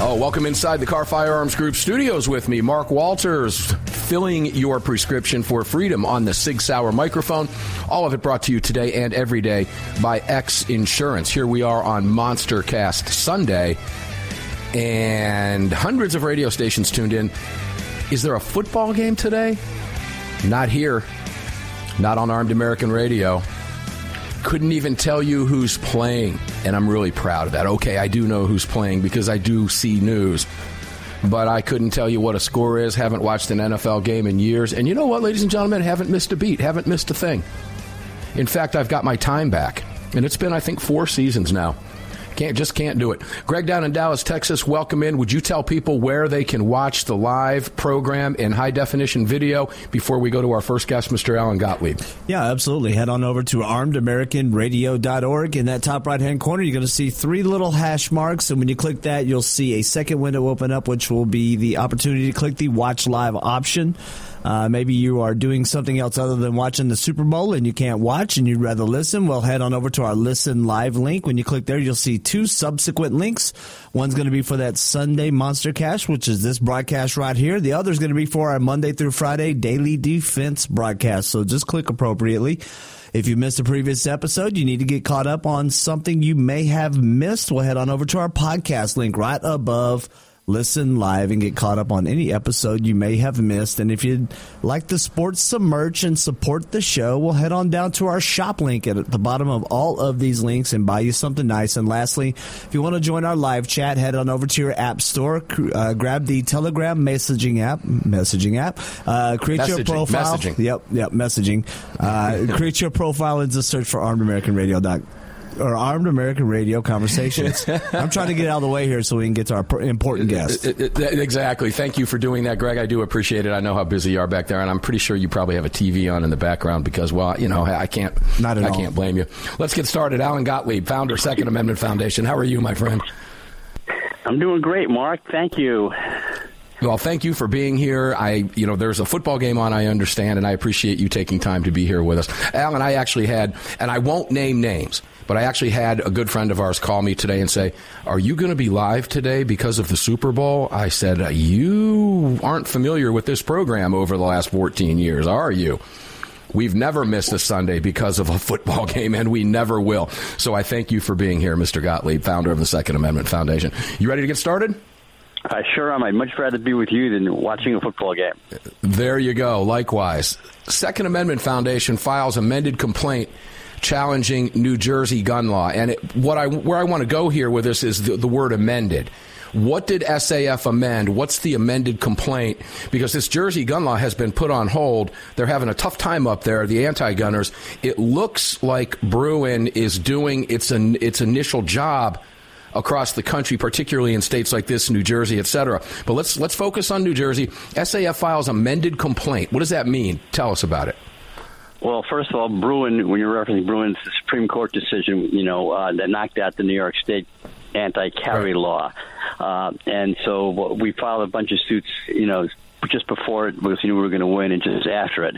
Oh, welcome inside the Kahr Firearms Group studios with me, Mark Walters, filling your prescription for freedom on the Sig Sauer microphone. All of it brought to you today and every day by X Insurance. Here we are on Monster Cast Sunday, and hundreds of radio stations tuned in. Is there a football game today? Not here. Not on Armed American Radio. Couldn't even tell you who's playing, and I'm really proud of that. Okay, I do know who's playing because I do see news, but I couldn't tell you what a score is. Haven't watched an NFL game in years, and you know what, ladies and gentlemen, haven't missed a beat, haven't missed a thing. In fact, I've got my time back, and it's been, I think, four seasons now. Can't just can't do it. Greg down in Dallas, Texas, welcome in. Would you tell people where they can watch the live program in high definition video before we go to our first guest, Mr. Alan Gottlieb? Yeah, absolutely. Head on over to armedamericanradio.org. In that top right hand corner, you're going to see three little hash marks. And when you click that, you'll see a second window open up, which will be the opportunity to click the watch live option. Uh, maybe you are doing something else other than watching the Super Bowl and you can't watch and you'd rather listen. Well, head on over to our listen live link. When you click there, you'll see two subsequent links. One's going to be for that Sunday Monster Cast, which is this broadcast right here. The other is going to be for our Monday through Friday daily defense broadcast. So just click appropriately. If you missed a previous episode, you need to get caught up on something you may have missed. We'll head on over to our podcast link right above listen live and get caught up on any episode you may have missed. And if you'd like to support some merch and support the show, we'll head on down to our shop link at the bottom of all of these links and buy you something nice. And lastly, if you want to join our live chat, head on over to your app store, uh, grab the Telegram messaging app, messaging app, uh, create Messaging, your profile. messaging. Yep, yep, messaging. Uh, create your profile and just search for Armed American Radio. Or Armed American Radio Conversations. I'm trying to get out of the way here so we can get to our important guest. Exactly. Thank you for doing that, Greg. I do appreciate it. I know how busy you are back there, and I'm pretty sure you probably have a TV on in the background because, well, you know, I can't. Not at I all. can't blame you. Let's get started. Alan Gottlieb, founder, Second Amendment Foundation. How are you, my friend? I'm doing great, Mark. Thank you. Well, thank you for being here. I, you know, there's a football game on. I understand, and I appreciate you taking time to be here with us. Alan, I actually had, and I won't name names, but I actually had a good friend of ours call me today and say, "Are you going to be live today because of the Super Bowl?" I said, "Uh, "You aren't familiar with this program over the last 14 years, are you?" We've never missed a Sunday because of a football game, and we never will. So I thank you for being here, Mr. Gottlieb, founder of the Second Amendment Foundation. You ready to get started? I sure am. I'd much rather be with you than watching a football game. There you go. Likewise, Second Amendment Foundation files amended complaint challenging New Jersey gun law. And it, what I where I want to go here with this is the, the word amended. What did SAF amend? What's the amended complaint? Because this Jersey gun law has been put on hold. They're having a tough time up there, the anti-gunners. It looks like Bruen is doing its an, its initial job across the country, particularly in states like this, New Jersey, et cetera. But let's let's focus on New Jersey. SAF files amended complaint. What does that mean? Tell us about it. Well, first of all, Bruen, when you're referencing Bruen's Supreme Court decision, you know, uh, that knocked out the New York State anti-carry law. Uh, and so we filed a bunch of suits, you know, just before it because we knew we were going to win and just after it.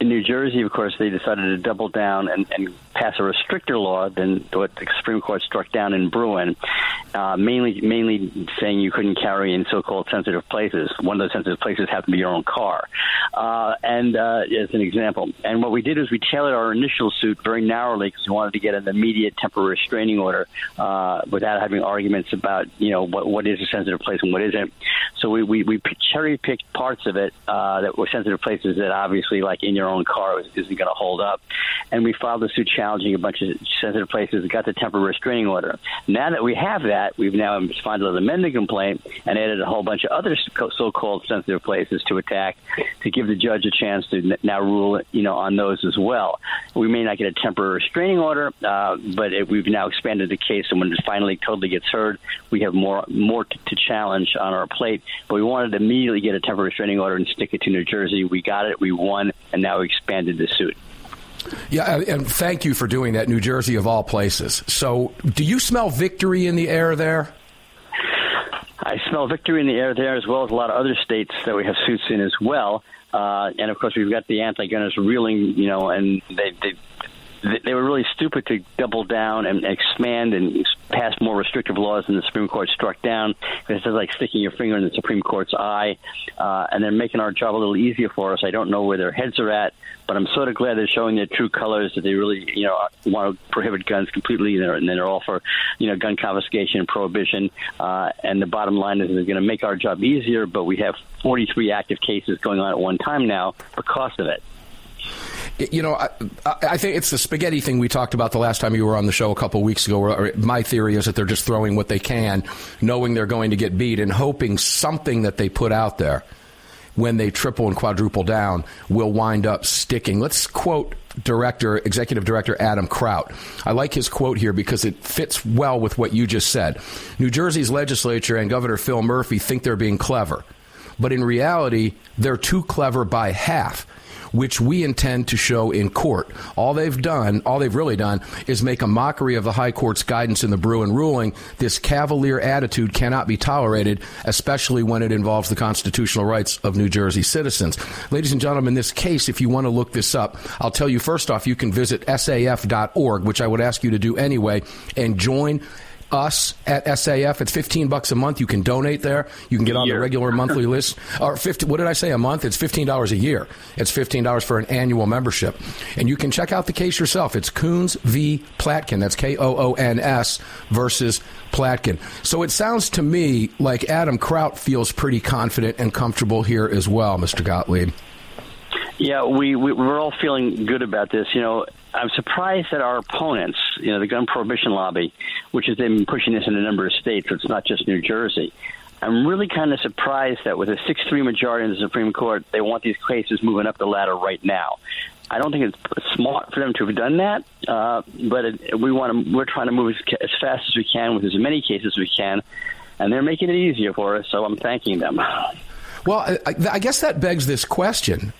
In New Jersey, of course, they decided to double down and, and pass a restrictor law than what the Supreme Court struck down in Bruen, uh, mainly mainly saying you couldn't carry in so-called sensitive places. One of those sensitive places happened to be your own car. Uh, and uh, as an example, and what we did is we tailored our initial suit very narrowly because we wanted to get an immediate temporary restraining order uh, without having arguments about you know what what is a sensitive place and what isn't. So we we, we cherry picked parts of it uh, that were sensitive places that obviously, like in your own car, isn't going to hold up. And we filed a suit challenging challenging a bunch of sensitive places, got the temporary restraining order. Now that we have that, we've now responded to the amended complaint and added a whole bunch of other so-called sensitive places to attack to give the judge a chance to now rule, you know, on those as well. We may not get a temporary restraining order, uh, but it, we've now expanded the case, and when it finally totally gets heard, we have more more to, to challenge on our plate. But we wanted to immediately get a temporary restraining order and stick it to New Jersey. We got it, we won, and now we expanded the suit. Yeah, and thank you for doing that, New Jersey of all places. So, do you smell victory in the air there? I smell victory in the air there, as well as a lot of other states that we have suits in as well. Uh, and of course, we've got the anti-gunners reeling, you know, and they, they they were really stupid to double down and expand and pass more restrictive laws than the Supreme Court struck down. It's just like sticking your finger in the Supreme Court's eye, uh, and they're making our job a little easier for us. I don't know where their heads are at, but I'm sort of glad they're showing their true colors that they really, you know, want to prohibit guns completely, and they're, and they're all for, you know, gun confiscation and prohibition. Uh, and the bottom line is they're going to make our job easier, but we have 43 active cases going on at one time now because of it you know, I, I, think it's the spaghetti thing we talked about the last time you were on the show a couple weeks ago. Uh, my theory is that they're just throwing what they can, knowing they're going to get beat, and hoping something that they put out there when they triple and quadruple down will wind up sticking. Let's quote director, executive director Adam Kraut. I like his quote here because it fits well with what you just said. New Jersey's legislature and Governor Phil Murphy think they're being clever, but in reality, they're too clever by half which we intend to show in court. All they've done, all they've really done, is make a mockery of the High Court's guidance in the Bruen ruling. This cavalier attitude cannot be tolerated, especially when it involves the constitutional rights of New Jersey citizens. Ladies and gentlemen, this case, if you want to look this up, I'll tell you first off, you can visit saf.org, which I would ask you to do anyway, and join us at SAF. It's 15 bucks a month. You can donate there. You can get on the regular monthly list. Or 50, what did I say a month? It's $15 a year. It's $15 for an annual membership. And you can check out the case yourself. It's Koons v. Platkin. That's K O O N S versus Platkin. So it sounds to me like Adam Kraut feels pretty confident and comfortable here as well, Mr. Gottlieb. Yeah, we, we we're all feeling good about this. You know, I'm surprised that our opponents, you know, the gun prohibition lobby, which has been pushing this in a number of states, so it's not just New Jersey. I'm really kind of surprised that with a 6 3 majority in the Supreme Court, they want these cases moving up the ladder right now. I don't think it's smart for them to have done that, uh, but it, we want to, we're trying to move as, as fast as we can with as many cases as we can, and they're making it easier for us, so I'm thanking them. Well, I, I guess that begs this question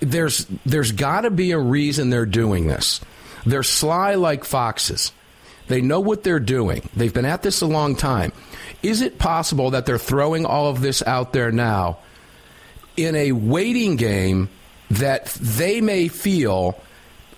there's there's got to be a reason they're doing this. They're sly like foxes. They know what they're doing. They've been at this a long time. Is it possible that they're throwing all of this out there now in a waiting game that they may feel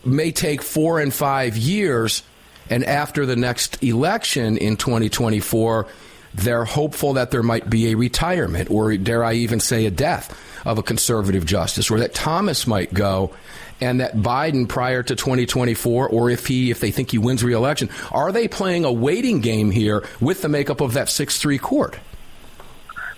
may take four and five years, and after the next election in 2024, they're hopeful that there might be a retirement, or dare I even say a death of a conservative justice, or that Thomas might go, and that Biden prior to 2024, or if he if they think he wins re-election, are they playing a waiting game here with the makeup of that six three court?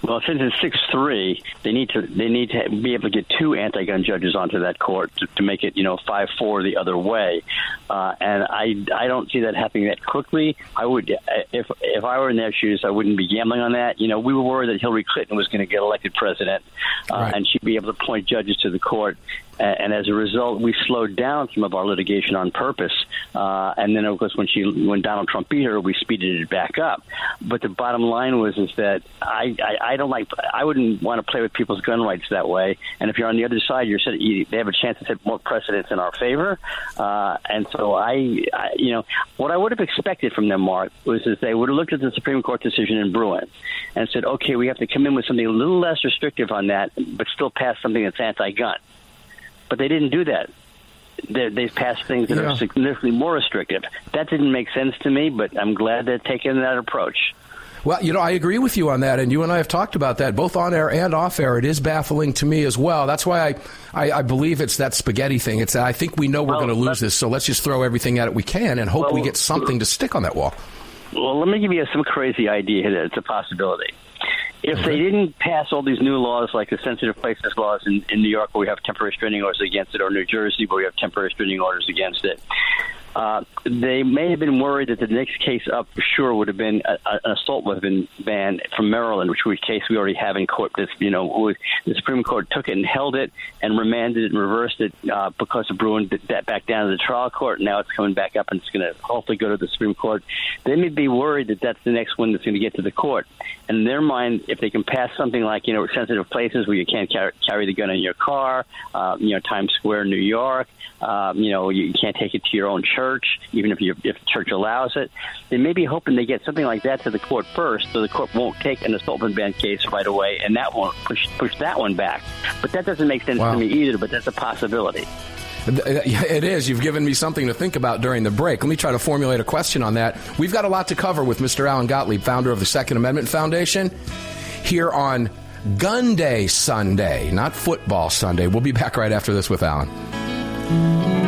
Well, since it's six three, they need to they need to be able to get two anti-gun judges onto that court to, to make it you know five four the other way, uh, and I I don't see that happening that quickly. I would if if I were in their shoes, I wouldn't be gambling on that. You know, we were worried that Hillary Clinton was going to get elected president, uh, right. and she'd be able to appoint judges to the court, and as a result, we slowed down some of our litigation on purpose. Uh, and then, of course, when she when Donald Trump beat her, we speeded it back up. But the bottom line was is that I, I, I don't like I wouldn't want to play with people's gun rights that way. And if you're on the other side, you're you, they have a chance to set more precedents in our favor. Uh, and so I, I, you know, what I would have expected from them, Mark, was that they would have looked at the Supreme Court decision in Bruen and said, okay, we have to come in with something a little less restrictive on that, but still pass something that's anti-gun but they didn't do that. They, they've passed things that yeah. are significantly more restrictive. That didn't make sense to me, but I'm glad they're taking that approach. Well, you know, I agree with you on that, and you and I have talked about that both on air and off air. It is baffling to me as well. That's why I, I, I believe it's that spaghetti thing. It's I think we know we're well, going to lose this, so let's just throw everything at it we can and hope well, we get something to stick on that wall. Well, let me give you some crazy idea here. It's a possibility. If they didn't pass all these new laws, like the sensitive places laws in, in New York, where we have temporary restraining orders against it, or New Jersey, where we have temporary restraining orders against it, uh, they may have been worried that the next case up for sure would have been a, a, an assault weapon ban from Maryland, which was a case we already have in court. This, you know, the Supreme Court took it and held it and remanded it and reversed it uh, because of Bruen that back down to the trial court. Now it's coming back up and it's going to hopefully go to the Supreme Court. They may be worried that that's the next one that's going to get to the court. And in their mind, if they can pass something like, you know, sensitive places where you can't carry, carry the gun in your car, uh, you know, Times Square, New York, um, you know, you can't take it to your own church, even if you if the church allows it. They may be hoping they get something like that to the court first, so the court won't take an assault and ban case right away, and that won't push push that one back. But that doesn't make sense wow. to me either. But that's a possibility. Uh, it is. You've given me something to think about during the break. Let me try to formulate a question on that. We've got a lot to cover with Mr. Alan Gottlieb, founder of the Second Amendment Foundation, here on Gun Day Sunday, not Football Sunday. We'll be back right after this with Alan.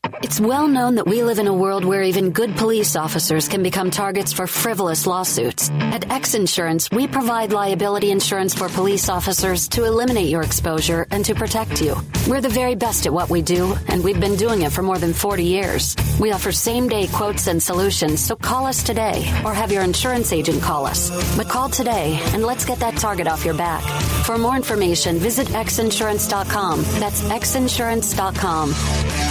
It's well known that we live in a world where even good police officers can become targets for frivolous lawsuits. At X Insurance, we provide liability insurance for police officers to eliminate your exposure and to protect you. We're the very best at what we do, and we've been doing it for more than 40 years. We offer same day quotes and solutions, so call us today or have your insurance agent call us. But call today and let's get that target off your back. For more information, visit xinsurance.com. That's xinsurance.com.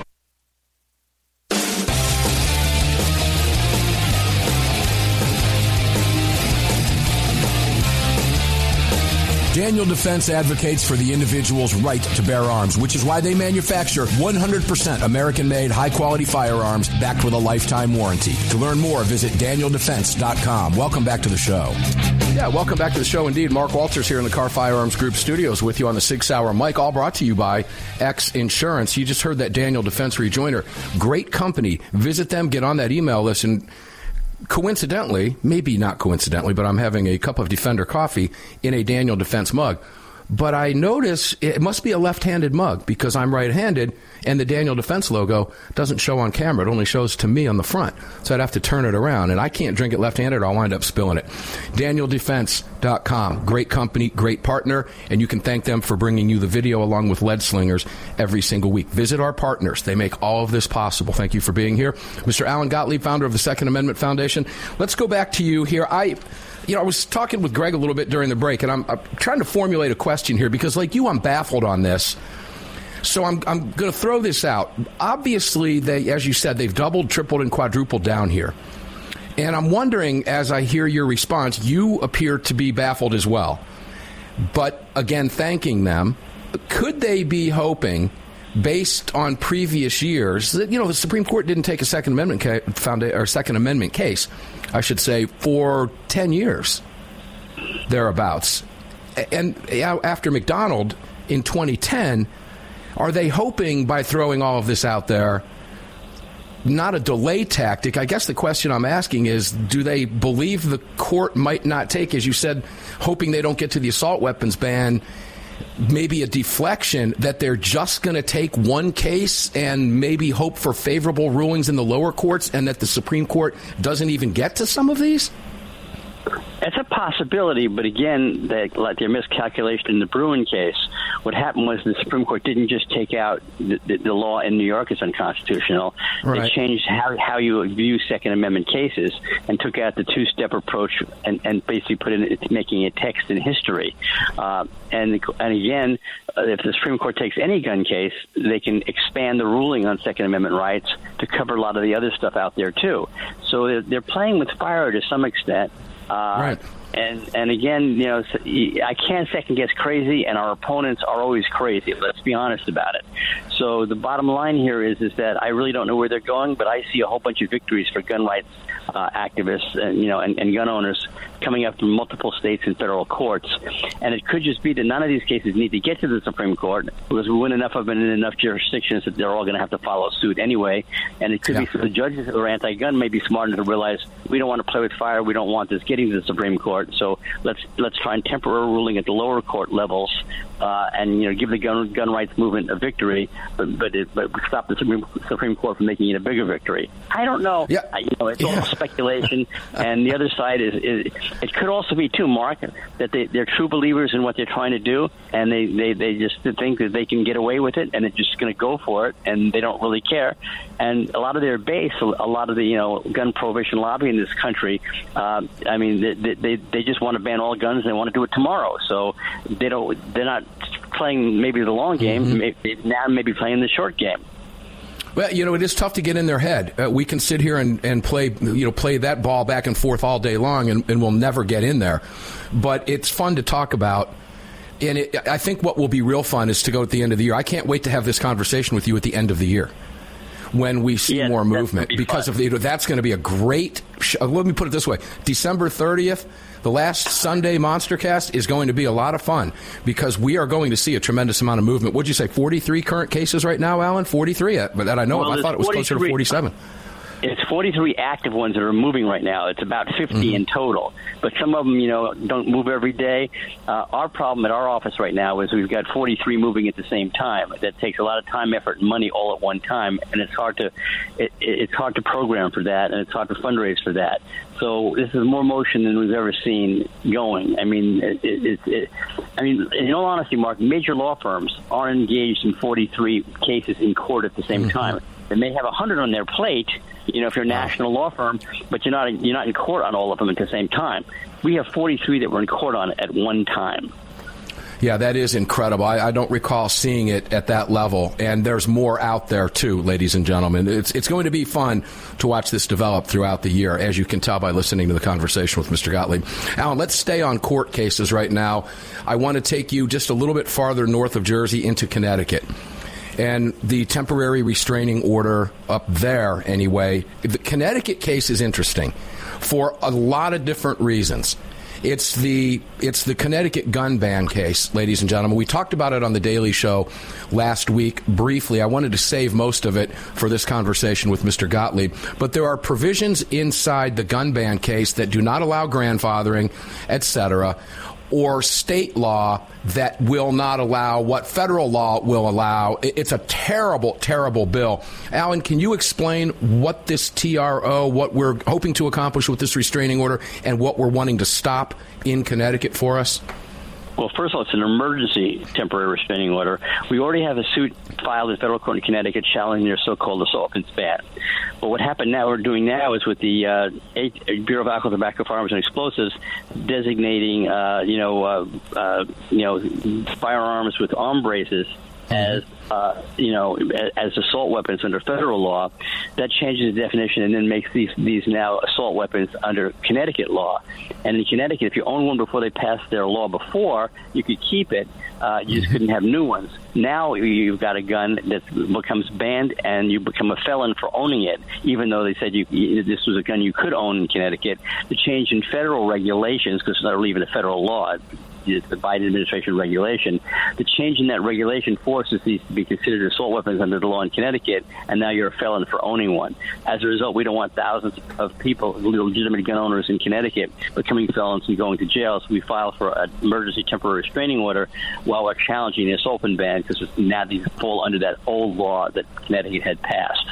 Daniel Defense advocates for the individual's right to bear arms, which is why they manufacture 100% American made, high quality firearms backed with a lifetime warranty. To learn more, visit DanielDefense.com. Welcome back to the show. Yeah, welcome back to the show indeed. Mark Walters here in the Kahr Firearms Group studios with you on the Sig Sauer Mike, all brought to you by X Insurance. You just heard that Daniel Defense Rejoiner. Great company. Visit them, get on that email list, and coincidentally, maybe not coincidentally, but I'm having a cup of Defender coffee in a Daniel Defense mug. But I notice it must be a left handed mug because I'm right handed and the Daniel Defense logo doesn't show on camera. It only shows to me on the front. So I'd have to turn it around and I can't drink it left handed or I'll wind up spilling it. DanielDefense.com. Great company, great partner, and you can thank them for bringing you the video along with lead slingers every single week. Visit our partners. They make all of this possible. Thank you for being here. Mr. Alan Gottlieb, founder of the Second Amendment Foundation. Let's go back to you here. I you know, I was talking with Greg a little bit during the break, and I'm, I'm trying to formulate a question here because, like you, I'm baffled on this. So I'm, I'm going to throw this out. Obviously, they, as you said, they've doubled, tripled, and quadrupled down here. And I'm wondering, as I hear your response, you appear to be baffled as well. But again, thanking them, could they be hoping, based on previous years, you know the Supreme Court didn't take a Second Amendment ca- or Second Amendment case, I should say, for ten years, thereabouts, and after McDonald in 2010, are they hoping by throwing all of this out there? Not a delay tactic. I guess the question I'm asking is do they believe the court might not take, as you said, hoping they don't get to the assault weapons ban, maybe a deflection that they're just going to take one case and maybe hope for favorable rulings in the lower courts and that the Supreme Court doesn't even get to some of these? It's a possibility, but again, they, like their miscalculation in the Bruen case, what happened was the Supreme Court didn't just take out the, the, the law in New York is unconstitutional. Right. They changed how, how you view Second Amendment cases and took out the two step approach and, and basically put in it's making it text in history. Uh, and and again, uh, if the Supreme Court takes any gun case, they can expand the ruling on Second Amendment rights to cover a lot of the other stuff out there too. So they're, they're playing with fire to some extent. Uh, Right. And and again, you know, I can't second guess crazy, and our opponents are always crazy. Let's be honest about it. So the bottom line here is is that I really don't know where they're going, but I see a whole bunch of victories for gun rights uh, activists and you know and, and gun owners coming up from multiple states and federal courts. And it could just be that none of these cases need to get to the Supreme Court because we win enough of them in enough jurisdictions that they're all going to have to follow suit anyway. And it could be Yeah. for the judges who are anti-gun may be smart enough to realize we don't want to play with fire. We don't want this getting to the Supreme Court. So let's let's try and temper a ruling at the lower court levels, uh, and you know give the gun gun rights movement a victory, but but, it, but stop the Supreme, Supreme Court from making it a bigger victory. I don't know. Yeah. I- you know, it's Yeah. all speculation. and the other side is, is it could also be too, Mark, that they, they're true believers in what they're trying to do, and they, they, they just think that they can get away with it, and they're just going to go for it, and they don't really care. And a lot of their base, a lot of the you know gun prohibition lobby in this country, uh, I mean, they, they they just want to ban all guns. and They want to do it tomorrow, so they don't. They're not playing maybe the long game. Maybe, now maybe playing the short game. Well, you know, it is tough to get in their head. Uh, we can sit here and, and play, you know, play that ball back and forth all day long, and, and we'll never get in there. But it's fun to talk about. And it, I think what will be real fun is to go at the end of the year. I can't wait to have this conversation with you at the end of the year when we see more movement be because fun. of the, that's going to be a great. Sh- uh, let me put it this way: December thirtieth, the last Sunday Monstercast is going to be a lot of fun because we are going to see a tremendous amount of movement. What'd you say? Forty-three current cases right now, Alan? Forty-three, uh, but that I know Well, of. I thought it was closer to 43. It's 43 active ones that are moving right now. It's about 50 mm-hmm. in total, but some of them, you know, don't move every day. Uh, our problem at our office right now is we've got 43 moving at the same time. That takes a lot of time, effort, and money all at one time, and it's hard to it, it's hard to program for that, and it's hard to fundraise for that. So this is more motion than we've ever seen going. I mean, it, it, it, I mean, in all honesty, Mark, major law firms are engaged in 43 cases in court at the same mm-hmm. time. They may have 100 on their plate, you know, if you're a national law firm, but you're not you're not in court on all of them at the same time. We have 43 that we're in court on at one time. Yeah, that is incredible. I, I, don't recall seeing it at that level, and there's more out there too, ladies and gentlemen. It's it's going to be fun to watch this develop throughout the year, as you can tell by listening to the conversation with Mr. Gottlieb. Alan, let's stay on court cases right now. I want to take you just a little bit farther north of Jersey into Connecticut. And the temporary restraining order up there, anyway, the Connecticut case is interesting for a lot of different reasons. It's the it's the Connecticut gun ban case, ladies and gentlemen. We talked about it on the Daily Show last week briefly. I wanted to save most of it for this conversation with Mr. Gottlieb, but there are provisions inside the gun ban case that do not allow grandfathering, etc or state law that will not allow what federal law will allow. It's a terrible, terrible bill. Alan, can you explain what this TRO, what we're hoping to accomplish with this restraining order, and what we're wanting to stop in Connecticut for us? Well, first of all, it's an emergency temporary restraining order. We already have a suit filed in federal court in Connecticut challenging their so-called assault weapons ban. But what happened now, we're doing now, is with the uh, Bureau of Alcohol, Tobacco, Firearms, and Explosives designating, uh, you know, uh, uh you know, firearms with arm braces as uh, you know as assault weapons under federal law, that changes the definition and then makes these these now assault weapons under Connecticut law. And in Connecticut, if you own one before they passed their law before, you could keep it. Uh, you just mm-hmm. couldn't have new ones. Now you've got a gun that becomes banned, and you become a felon for owning it, even though they said you, this was a gun you could own in Connecticut. The change in federal regulations, because they're even a federal law, the Biden administration regulation. The change in that regulation forces these to be considered assault weapons under the law in Connecticut, and now you're a felon for owning one. As a result, we don't want thousands of people, legitimate gun owners in Connecticut, becoming felons and going to jail. So we filed for an emergency temporary restraining order while we're challenging this open ban because now these fall under that old law that Connecticut had passed.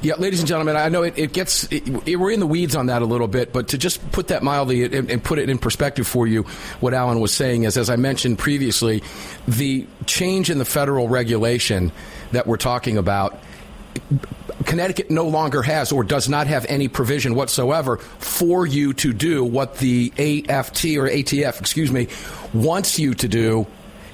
Yeah, ladies and gentlemen, I know it, it gets it, it, we're in the weeds on that a little bit, but to just put that mildly and, and, put it in perspective for you, what Alan was saying is, as I mentioned previously, the change in the federal regulation that we're talking about. Connecticut no longer has or does not have any provision whatsoever for you to do what the AFT or ATF, excuse me, wants you to do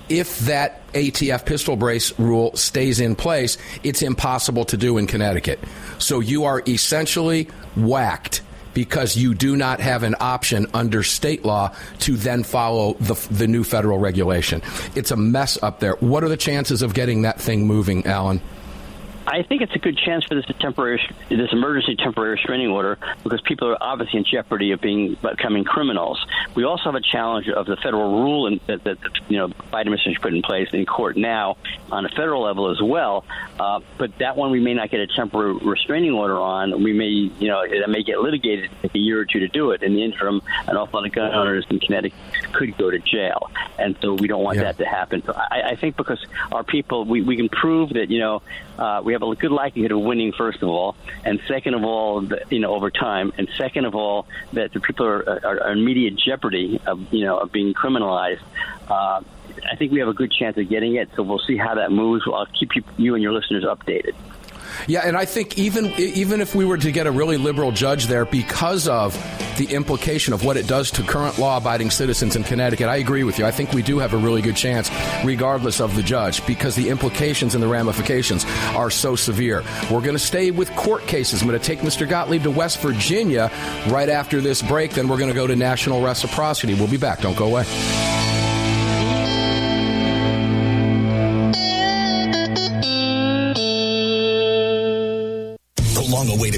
if that ATF pistol brace rule stays in place, it's impossible to do in Connecticut. So you are essentially whacked because you do not have an option under state law to then follow the, the new federal regulation. It's a mess up there. What are the chances of getting that thing moving, Alan? I think it's a good chance for this temporary, this emergency temporary restraining order because people are obviously in jeopardy of being becoming criminals. We also have a challenge of the federal rule in, that, that you know Biden administration put in place in court now on a federal level as well. Uh, but that one we may not get a temporary restraining order on. We may, you know, it may get litigated a year or two to do it. In the interim, an awful lot of gun owners in Connecticut could go to jail, and so we don't want yeah. that to happen. So I, I think because our people, we, we can prove that you know uh, we have a good likelihood of winning, first of all, and second of all, that, you know, over time, and second of all, that the people are, are, are in immediate jeopardy of, you know, of being criminalized. Uh, I think we have a good chance of getting it, so we'll see how that moves. I'll keep you, you and your listeners updated. Yeah, and I think even even if we were to get a really liberal judge there, because of the implication of what it does to current law-abiding citizens in Connecticut, I agree with you. I think we do have a really good chance, regardless of the judge, because the implications and the ramifications are so severe. We're going to stay with court cases. I'm going to take Mr. Gottlieb to West Virginia right after this break. Then we're going to go to national reciprocity. We'll be back. Don't go away.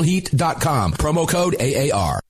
LegalHeat.com. Promo code AAR.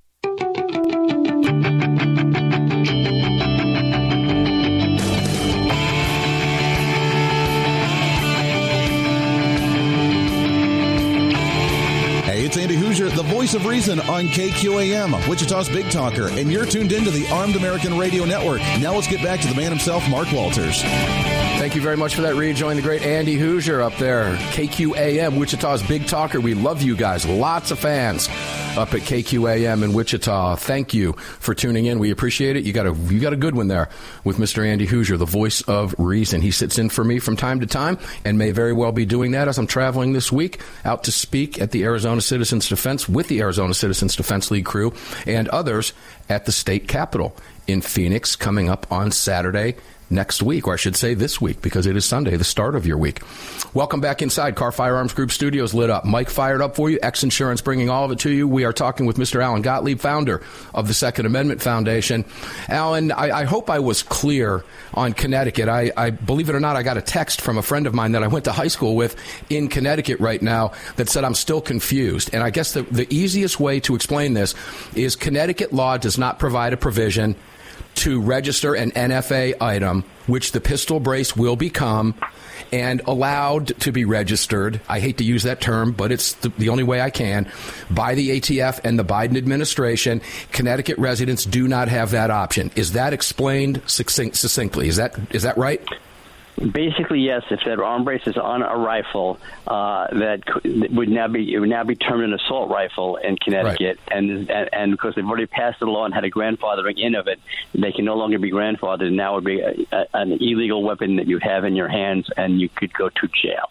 of reason on KQAM, Wichita's Big Talker, and you're tuned into the Armed American Radio Network. Now let's get back to the man himself, Mark Walters. Thank you very much for that rejoin. The great Andy Hooser up there, KQAM, Wichita's Big Talker. We love you guys. Lots of fans up at KQAM in Wichita. Thank you for tuning in. We appreciate it. You got a you got a good one there with Mr. Andy Hooser, the voice of reason. He sits in for me from time to time and may very well be doing that as I'm traveling this week out to speak at the Arizona Citizens Defense with the Arizona Citizens Defense League crew and others at the state capitol in Phoenix coming up on Saturday next week, or I should say this week, because it is Sunday, the start of your week. Welcome back inside Kahr Firearms Group Studios lit up. Mike fired up for you. X Insurance bringing all of it to you. We are talking with Mr. Alan Gottlieb, founder of the Second Amendment Foundation. Alan, I, I hope I was clear on Connecticut. I, I believe it or not, I got a text from a friend of mine that I went to high school with in Connecticut right now that said I'm still confused. And I guess the, the easiest way to explain this is Connecticut law does not provide a provision to register an NFA item, which the pistol brace will become, and allowed to be registered. I hate to use that term, but it's the, the, only way I can by the ATF and the Biden administration. Connecticut residents do not have that option. Is that explained succinct, succinctly? Is that is that right? Basically, yes. If that arm brace is on a rifle, uh, that would now be it would now be termed an assault rifle in Connecticut, right. and, and and because they've already passed the law and had a grandfathering in of it, they can no longer be grandfathered. Now would be a, a, an illegal weapon that you have in your hands, and you could go to jail.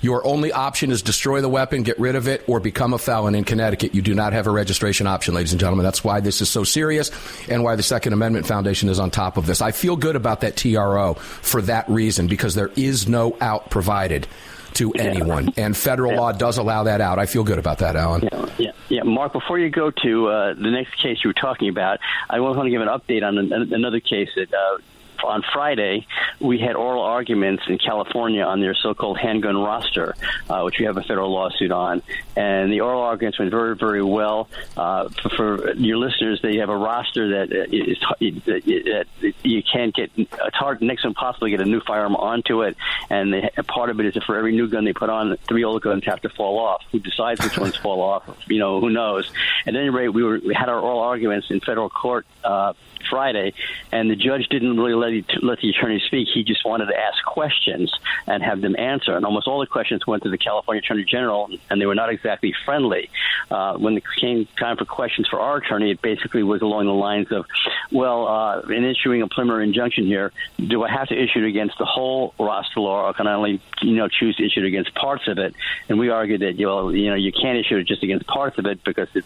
Your only option is destroy the weapon, get rid of it, or become a felon in Connecticut. You do not have a registration option, ladies and gentlemen. That's why this is so serious and why the Second Amendment Foundation is on top of this. I feel good about that TRO for that reason because there is no out provided to anyone, and federal yeah. law does allow that out. I feel good about that, Alan. Yeah, yeah, yeah. Mark, before you go to uh, the next case you were talking about, I want to give an update on another case that uh, on Friday, we had oral arguments in California on their so-called handgun roster, uh, which we have a federal lawsuit on. And the oral arguments went very, very well. Uh, for, for, your listeners, they have a roster that is that you can't get. It's hard, next to impossible to get a new firearm onto it. And they, part of it is that for every new gun they put on, three old guns have to fall off. Who decides which ones fall off? You know, who knows? At any rate, we were we had our oral arguments in federal court. Uh, Friday, and the judge didn't really let, let the attorney speak. He just wanted to ask questions and have them answer. And almost all the questions went to the California Attorney General, and they were not exactly friendly. Uh, when it came time for questions for our attorney, it basically was along the lines of, well, uh, in issuing a preliminary injunction here, do I have to issue it against the whole roster law, or can I only, you know, choose to issue it against parts of it? And we argued that, you you know, you can't issue it just against parts of it because it,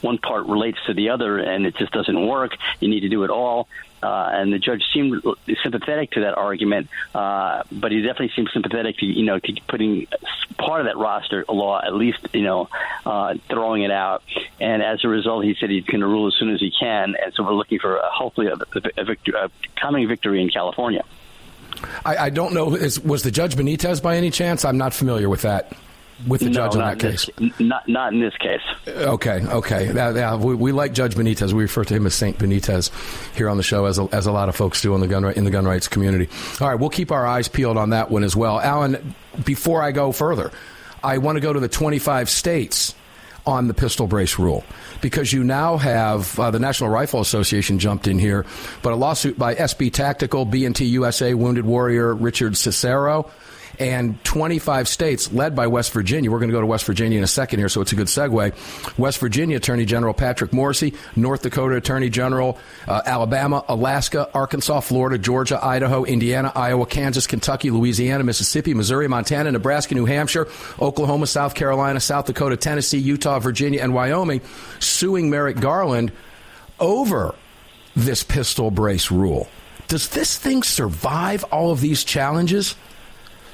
one part relates to the other, and it just doesn't work. You need to do it all. Uh, and the judge seemed sympathetic to that argument, uh, but he definitely seemed sympathetic to you know to putting part of that roster law at least you know uh, throwing it out. And as a result, he said he's going to rule as soon as he can. And so we're looking for a, hopefully a, a, a coming victory in California. I, I don't know. Is, was the judge Benitez by any chance? I'm not familiar with that with the no, judge in that case? This, not, not in this case. Okay, okay. yeah, we, we, like Judge Benitez. We refer to him as Saint Benitez here on the show, as a, as a lot of folks do in the gun in the gun rights community. All right, we'll keep our eyes peeled on that one as well. Alan, before I go further, I want to go to the 25 states on the pistol brace rule because you now have uh, the National Rifle Association jumped in here, but a lawsuit by SB Tactical, B&T USA, Wounded Warrior Richard Cicero and 25 states led by West Virginia. We're going to go to West Virginia in a second here, so it's a good segue. West Virginia Attorney General Patrick Morrisey, North Dakota Attorney General, uh, Alabama, Alaska, Arkansas, Florida, Georgia, Idaho, Indiana, Iowa, Kansas, Kentucky, Louisiana, Mississippi, Missouri, Montana, Nebraska, New Hampshire, Oklahoma, South Carolina, South Dakota, Tennessee, Utah, Virginia, and Wyoming suing Merrick Garland over this pistol brace rule. Does this thing survive all of these challenges?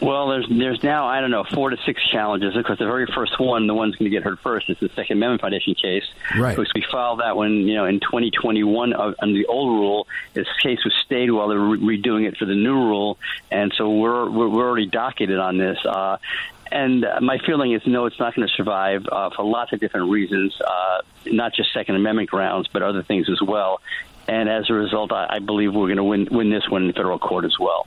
Well, there's there's now I don't know four to six challenges because the very first one, the one's going to get heard first, is the Second Amendment Foundation case. Right. Because we filed that one, you know, in 2021 uh, under the old rule. This case was stayed while they're re- redoing it for the new rule, and so we're we're, we're already docketed on this. Uh, and my feeling is no, it's not going to survive uh, for lots of different reasons, uh, not just Second Amendment grounds, but other things as well. And as a result, I, I believe we're going to win win this one in federal court as well.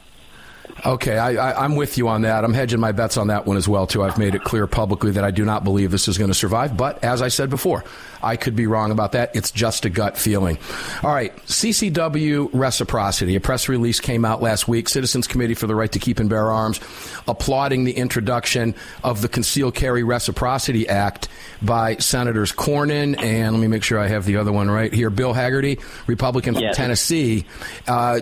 Okay, I, am with you on that. I'm hedging my bets on that one as well too. I've made it clear publicly that I do not believe this is going to survive. But as I said before, I could be wrong about that. It's just a gut feeling. All right, CCW reciprocity. A press release came out last week. Citizens Committee for the Right to Keep and Bear Arms applauding the introduction of the Concealed Carry Reciprocity Act by Senators Cornyn and let me make sure I have the other one right here. Bill Hagerty, Republican from Tennessee. Uh,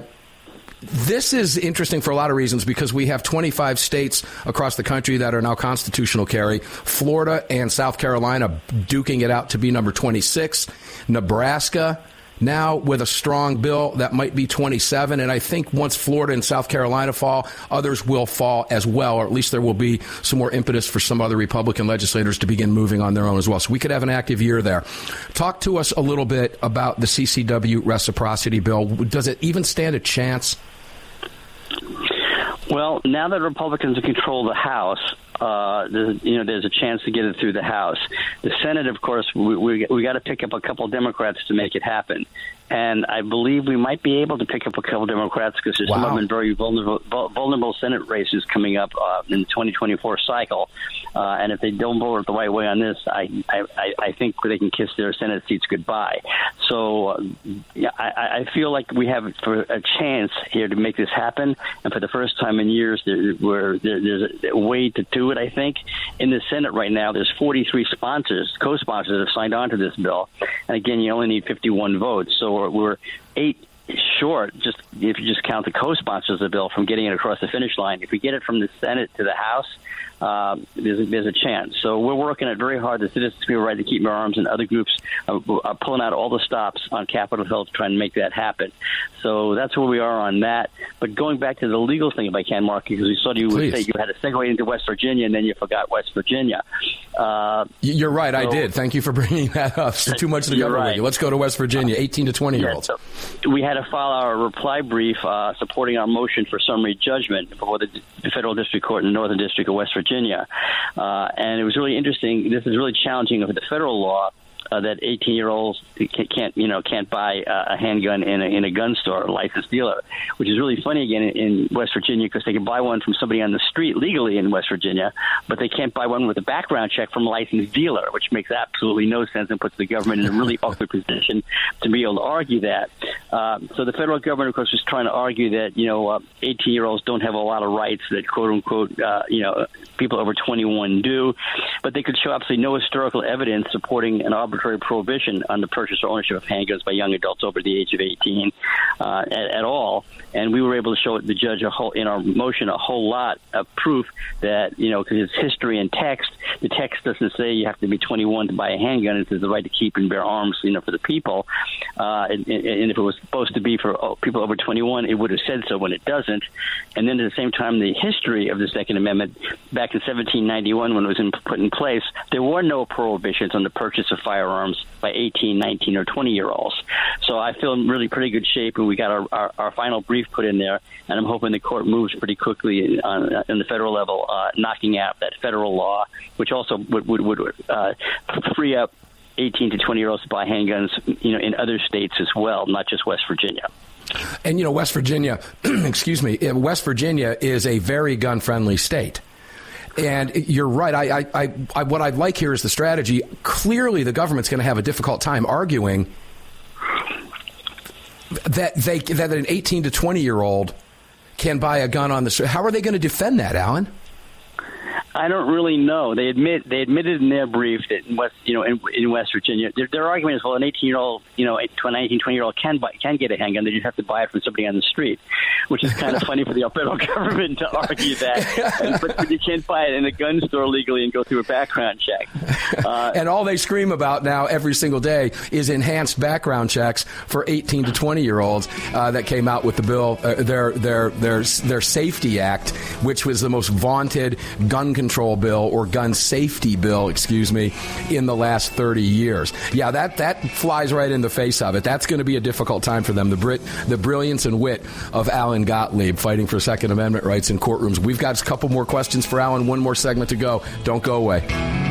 this is interesting for a lot of reasons because we have 25 states across the country that are now constitutional carry. Florida and South Carolina duking it out to be number 26. Nebraska now with a strong bill that might be 27. And I think once Florida and South Carolina fall, others will fall as well, or at least there will be some more impetus for some other Republican legislators to begin moving on their own as well. So we could have an active year there. Talk to us a little bit about the CCW reciprocity bill. Does it even stand a chance? Well, now that Republicans control the House, uh, you know, there's a chance to get it through the House. The Senate, of course, we we, we got to pick up a couple Democrats to make it happen and I believe we might be able to pick up a couple Democrats because there's wow. some of them very vulnerable, vulnerable Senate races coming up uh, in the 2024 cycle. Uh, and if they don't vote the right way on this, I, I, I think they can kiss their Senate seats goodbye. So uh, yeah, I, I feel like we have a chance here to make this happen. And for the first time in years, there, where there, there's a way to do it, I think. In the Senate right now, there's 43 sponsors, co-sponsors that have signed on to this bill. And again, you only need 51 votes. So we're, we're eight short, just if you just count the co-sponsors of the bill from getting it across the finish line. If we get it from the Senate to the House, uh, there's, a, there's a chance. So we're working it very hard. The Citizens for Right to Keep Bear Arms and other groups are, are pulling out all the stops on Capitol Hill to try and make that happen. So that's where we are on that. But going back to the legal thing, if I can, Mark, because we saw you would say you had a segue into West Virginia and then you forgot West Virginia. Uh, You're right. So, I did. Thank you for bringing that up. So too much to go right. Let's go to West Virginia, 18 to 20 year olds. Yeah, so we had to file our reply brief uh, supporting our motion for summary judgment before the Federal District Court in the Northern District of West Virginia. Uh, and it was really interesting. This is really challenging of the federal law uh, that 18 year olds can't you know can't buy a handgun in a, in a gun store, a licensed dealer, which is really funny again in, West Virginia because they can buy one from somebody on the street legally in West Virginia, but they can't buy one with a background check from a licensed dealer, which makes absolutely no sense and puts the government in a really awkward position to be able to argue that. Um, so the federal government, of course, is trying to argue that you know uh, 18 year olds don't have a lot of rights that quote unquote uh, you know people over 21 do, but they could show absolutely no historical evidence supporting an arbitrary arbitrary prohibition on the purchase or ownership of handguns by young adults over the age of 18 uh, at, at, all. And we were able to show the judge a whole in our motion a whole lot of proof that you know because it's history and text. The text doesn't say you have to be 21 to buy a handgun. It says the right to keep and bear arms, you know, for the people. Uh, and, and if it was supposed to be for uh, people over 21, it would have said so when it doesn't. And then at the same time, the history of the Second Amendment back in 1791 when it was in, put in place, there were no prohibitions on the purchase of firearms firearms by 18, 19, or 20 year olds. So I feel in really pretty good shape, and we got our, our, our final brief put in there, and I'm hoping the court moves pretty quickly on, in the federal level, uh, knocking out that federal law, which also would, would, would uh, free up 18 to 20 year olds to buy handguns, you know, in other states as well, not just West Virginia. And you know, West Virginia, excuse me, West Virginia is a very gun friendly state. And you're right. I, I, I, what I'd like here is the strategy. Clearly, the government's going to have a difficult time arguing that they that an 18 to 20 year old can buy a gun on the street. How are they going to defend that, Alan? I don't really know. They admit they admitted in their brief that in West, you know, in, in West Virginia, their, their argument is well, an 18 year old, you know, to a 19, 20 year old can buy can get a handgun. They just have to buy it from somebody on the street, which is kind of funny for the federal government to argue that. but, but, you can't buy it in a gun store legally and go through a background check. Uh, and all they scream about now every single day is enhanced background checks for 18 to 20 year olds uh, that came out with the bill, uh, their their their their Safety Act, which was the most vaunted gun control bill or gun safety bill, excuse me, in the last 30 years. Yeah, that, that flies right in the face of it. That's going to be a difficult time for them. The, Brit, the brilliance and wit of Alan Gottlieb fighting for Second Amendment rights in courtrooms. We've got a couple more questions for Alan. One more segment to go. Don't go away.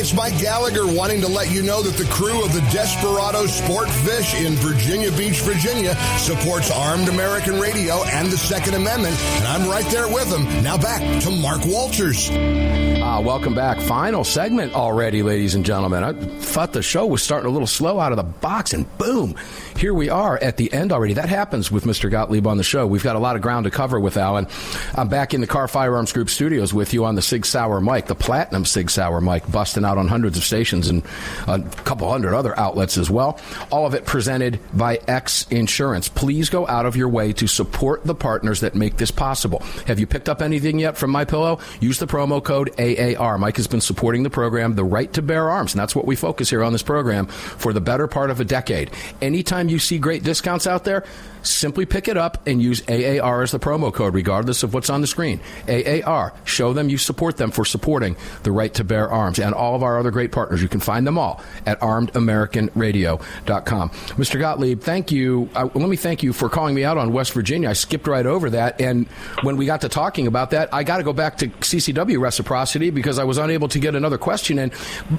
It's Mike Gallagher wanting to let you know that the crew of the Desperado Sport Fish in Virginia Beach, Virginia supports Armed American Radio and the Second Amendment, and I'm right there with them. Now back to Mark Walters. Uh, welcome back. Final segment already, ladies and gentlemen. I thought the show was starting a little slow out of the box, and boom, here we are at the end already. That happens with Mr. Gottlieb on the show. We've got a lot of ground to cover with Alan. I'm back in the Kahr Firearms Group studios with you on the Sig Sauer mic, the Platinum Sig Sauer mic, busting out on hundreds of stations and a couple hundred other outlets as well. All of it presented by X Insurance. Please go out of your way to support the partners that make this possible. Have you picked up anything yet from My Pillow? Use the promo code AAR. Mike has been supporting the program, The Right to Bear Arms, and that's what we focus here on this program for the better part of a decade. Anytime you see great discounts out there, simply pick it up and use AAR as the promo code, regardless of what's on the screen. AAR. Show them you support them for supporting the right to bear arms and all of our other great partners. You can find them all at armedamericanradio.com. Mr. Gottlieb, thank you. Uh, let me thank you for calling me out on West Virginia. I skipped right over that. And when we got to talking about that, I got to go back to CCW reciprocity because I was unable to get another question in.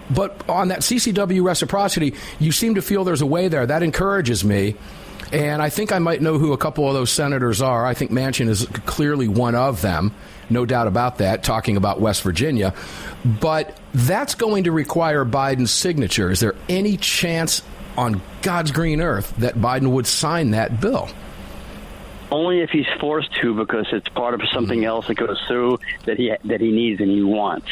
But on that CCW reciprocity, you seem to feel there's a way there. That encourages me. And I think I might know who a couple of those senators are. I think Manchin is clearly one of them, no doubt about that, talking about West Virginia. But that's going to require Biden's signature. Is there any chance on God's green earth that Biden would sign that bill? Only if he's forced to, because it's part of something else that goes through that he that he needs and he wants.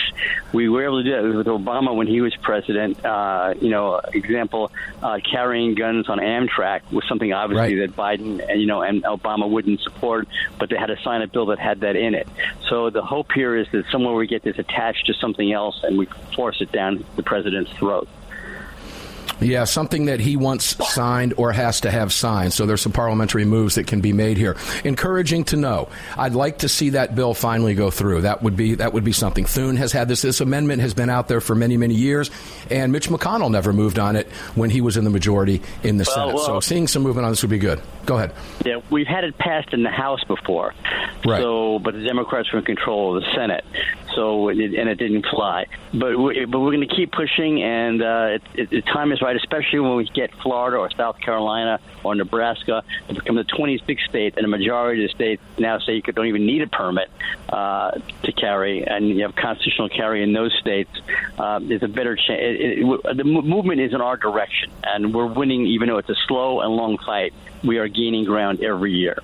We were able to do that with Obama when he was president. Uh, you know, example, uh, carrying guns on Amtrak was something obviously right. that Biden and you know and Obama wouldn't support, but they had to sign a bill that had that in it. So the hope here is that somewhere we get this attached to something else and we force it down the president's throat. Yeah, something that he wants signed or has to have signed. So there's some parliamentary moves that can be made here. Encouraging to know. I'd like to see that bill finally go through. That would be that would be something. Thune has had this. This amendment has been out there for many many years, and Mitch McConnell never moved on it when he was in the majority in the well, Senate. Well, so seeing some movement on this would be good. Go ahead. Yeah, we've had it passed in the House before. Right. So, but the Democrats were in control of the Senate so and it didn't fly. But we, but we're going to keep pushing, and uh, it, it, time is right, especially when we get Florida or South Carolina or Nebraska to become the 26th state, and a majority of the states now say you don't even need a permit uh, to carry, and you have constitutional carry in those states. Uh, there's a better chance. the movement is in our direction, and we're winning, even though it's a slow and long fight. We are gaining ground every year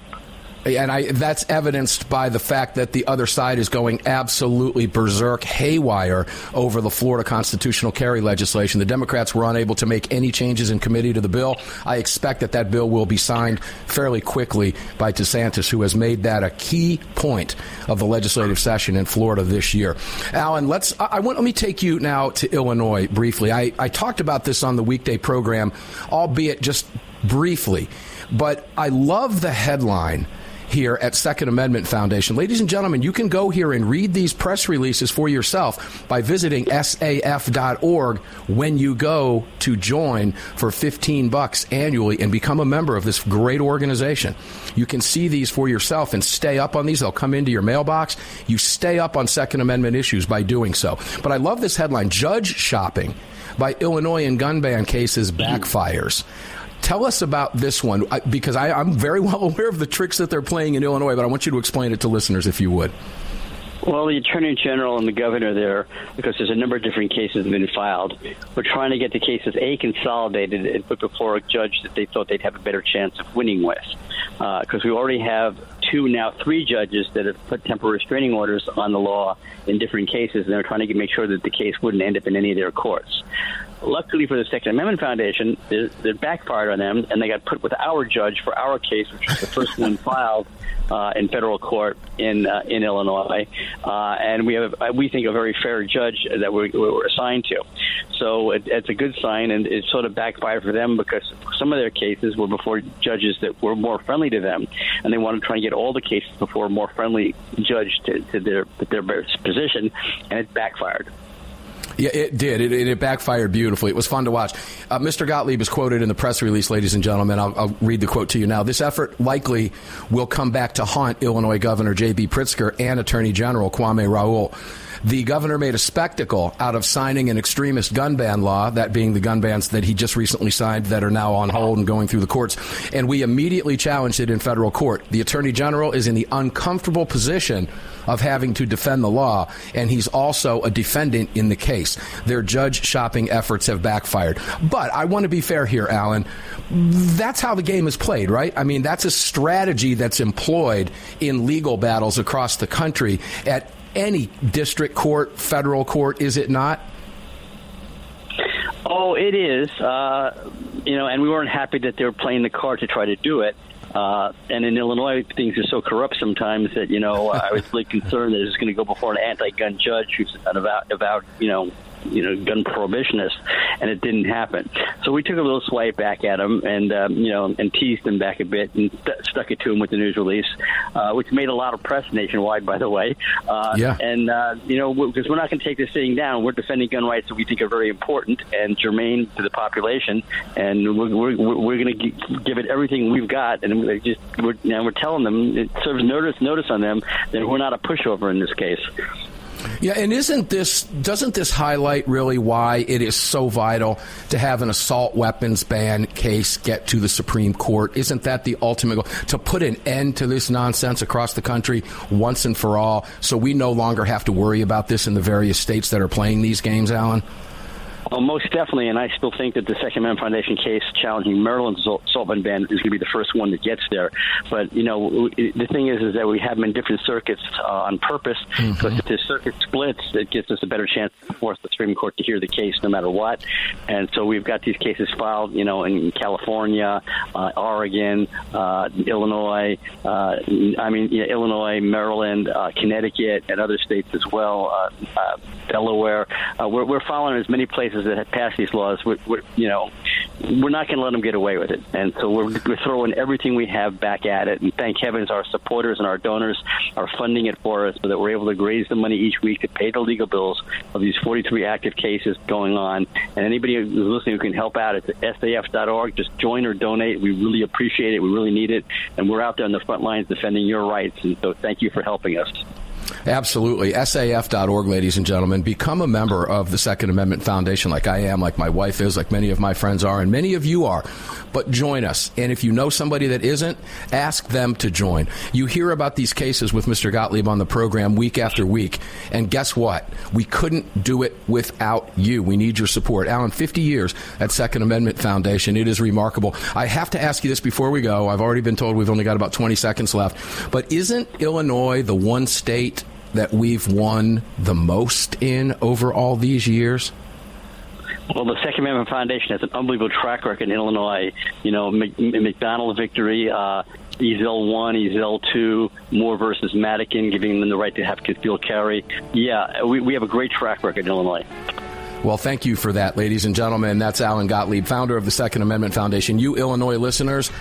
and I, that's evidenced by the fact that the other side is going absolutely berserk, haywire over the Florida constitutional carry legislation. The Democrats were unable to make any changes in committee to the bill. I expect that that bill will be signed fairly quickly by DeSantis, who has made that a key point of the legislative session in Florida this year. Alan, let's. I want let me take you now to Illinois briefly. I, I talked about this on the weekday program, albeit just briefly, but I love the headline here at Second Amendment Foundation. Ladies and gentlemen, you can go here and read these press releases for yourself by visiting saf.org when you go to join for 15 bucks annually and become a member of this great organization. You can see these for yourself and stay up on these. They'll come into your mailbox. You stay up on Second Amendment issues by doing so. But I love this headline Judge shopping by Illinois and gun ban cases backfires. Tell us about this one because I, I'm very well aware of the tricks that they're playing in Illinois, but I want you to explain it to listeners if you would. Well, the attorney general and the governor there, because there's a number of different cases that have been filed, were trying to get the cases a consolidated and put before a judge that they thought they'd have a better chance of winning with. Because uh, we already have two, now three judges that have put temporary restraining orders on the law in different cases, and they're trying to make sure that the case wouldn't end up in any of their courts. Luckily for the Second Amendment Foundation, it backfired on them, and they got put with our judge for our case, which was the first one filed uh, in federal court in uh, in Illinois, uh, and we have we think a very fair judge that we, we were assigned to. So it, it's a good sign, and it sort of backfired for them because some of their cases were before judges that were more friendly to them, and they wanted to try and get all the cases before a more friendly judge to, to their to their position, and it backfired. Yeah, it did. It, it, backfired beautifully. It was fun to watch. Uh, Mr. Gottlieb is quoted in the press release, ladies and gentlemen. I'll, I'll, read the quote to you now. This effort likely will come back to haunt Illinois Governor J.B. Pritzker and Attorney General Kwame Raoul. The governor made a spectacle out of signing an extremist gun ban law, that being the gun bans that he just recently signed that are now on hold and going through the courts. And we immediately challenged it in federal court. The attorney general is in the uncomfortable position of having to defend the law, and he's also a defendant in the case. Their judge shopping efforts have backfired. But I want to be fair here, Alan. That's how the game is played, right? I mean, that's a strategy that's employed in legal battles across the country at any district court, federal court, is it not? Oh, it is. Uh, you know, and we weren't happy that they were playing the card to try to do it. Uh, and in Illinois, things are so corrupt sometimes that you know I was really concerned that it was going to go before an anti-gun judge who's an avowed, avowed you know you know gun prohibitionist, and it didn't happen. So we took a little swipe back at him, and um, you know, and teased him back a bit, and st- stuck it to him with the news release, uh, which made a lot of press nationwide, by the way. Uh, yeah. And uh, you know, because we're not going to take this thing down, we're defending gun rights that we think are very important and germane to the population, and we're we're, we're going to g- give it everything we've got, and we're just we're, know, we're telling them it serves notice notice on them that we're not a pushover in this case. Yeah, and isn't this doesn't this highlight really why it is so vital to have an assault weapons ban case get to the Supreme Court? Isn't that the ultimate goal to put an end to this nonsense across the country once and for all, so we no longer have to worry about this in the various states that are playing these games, Alan? Oh, most definitely, and I still think that the Second Amendment Foundation case challenging Maryland's assault ban is going to be the first one that gets there. But you know, the thing is, is that we have them in different circuits uh, on purpose because mm-hmm. if the circuit splits, it gives us a better chance to force the Supreme Court to hear the case no matter what. And so we've got these cases filed, you know, in California, uh, Oregon, uh, Illinois. Uh, I mean, know, Illinois, Maryland, uh, Connecticut, and other states as well. Uh, uh, Delaware. Uh, we're, we're following as many places that have passed these laws. We're, we're you know, we're not going to let them get away with it. And so we're, we're throwing everything we have back at it. And thank heavens our supporters and our donors are funding it for us so that we're able to raise the money each week to pay the legal bills of these 43 active cases going on. And anybody who's listening who can help out, it's saf.org. Just join or donate. We really appreciate it. We really need it. And we're out there on the front lines defending your rights. And so thank you for helping us. Absolutely. SAF.org, ladies and gentlemen. Become a member of the Second Amendment Foundation, like I am, like my wife is, like many of my friends are, and many of you are. But join us. And if you know somebody that isn't, ask them to join. You hear about these cases with Mr. Gottlieb on the program week after week. And guess what? We couldn't do it without you. We need your support. Alan, 50 years at Second Amendment Foundation. It is remarkable. I have to ask you this before we go. I've already been told we've only got about 20 seconds left. But isn't Illinois the one state that we've won the most in over all these years? Well, the Second Amendment Foundation has an unbelievable track record in Illinois. You know, McDonald victory, uh, Ezell 1, Ezell 2, Moore versus Madigan, giving them the right to have concealed carry. Yeah, we, we have a great track record in Illinois. Well, thank you for that, ladies and gentlemen. That's Alan Gottlieb, founder of the Second Amendment Foundation. You Illinois listeners,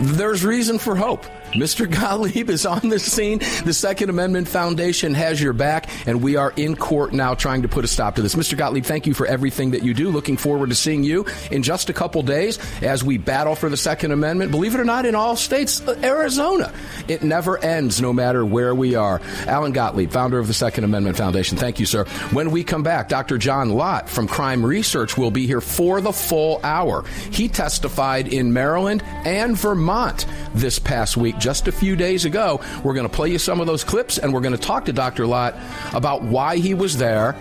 there's reason for hope. Mr. Gottlieb is on the scene. The Second Amendment Foundation has your back, and we are in court now trying to put a stop to this. Mr. Gottlieb, thank you for everything that you do. Looking forward to seeing you in just a couple days as we battle for the Second Amendment. Believe it or not, in all states, uh, Arizona. It never ends, no matter where we are. Alan Gottlieb, founder of the Second Amendment Foundation. Thank you, sir. When we come back, Dr. John Lott from Crime Research will be here for the full hour. He testified in Maryland and Vermont this past week just a few days ago. We're going to play you some of those clips and we're going to talk to Dr. Lott about why he was there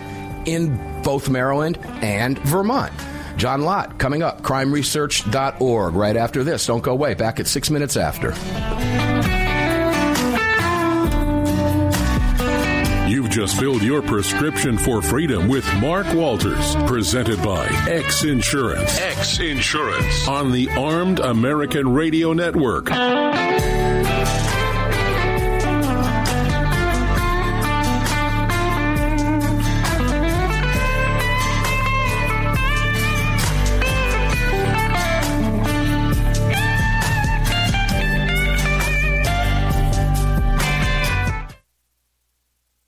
in both Maryland and Vermont. John Lott coming up, crimeresearch.org right after this. Don't go away. Back at six minutes after. You've just filled your prescription for freedom with Mark Walters, presented by X Insurance. X Insurance on the Armed American Radio Network.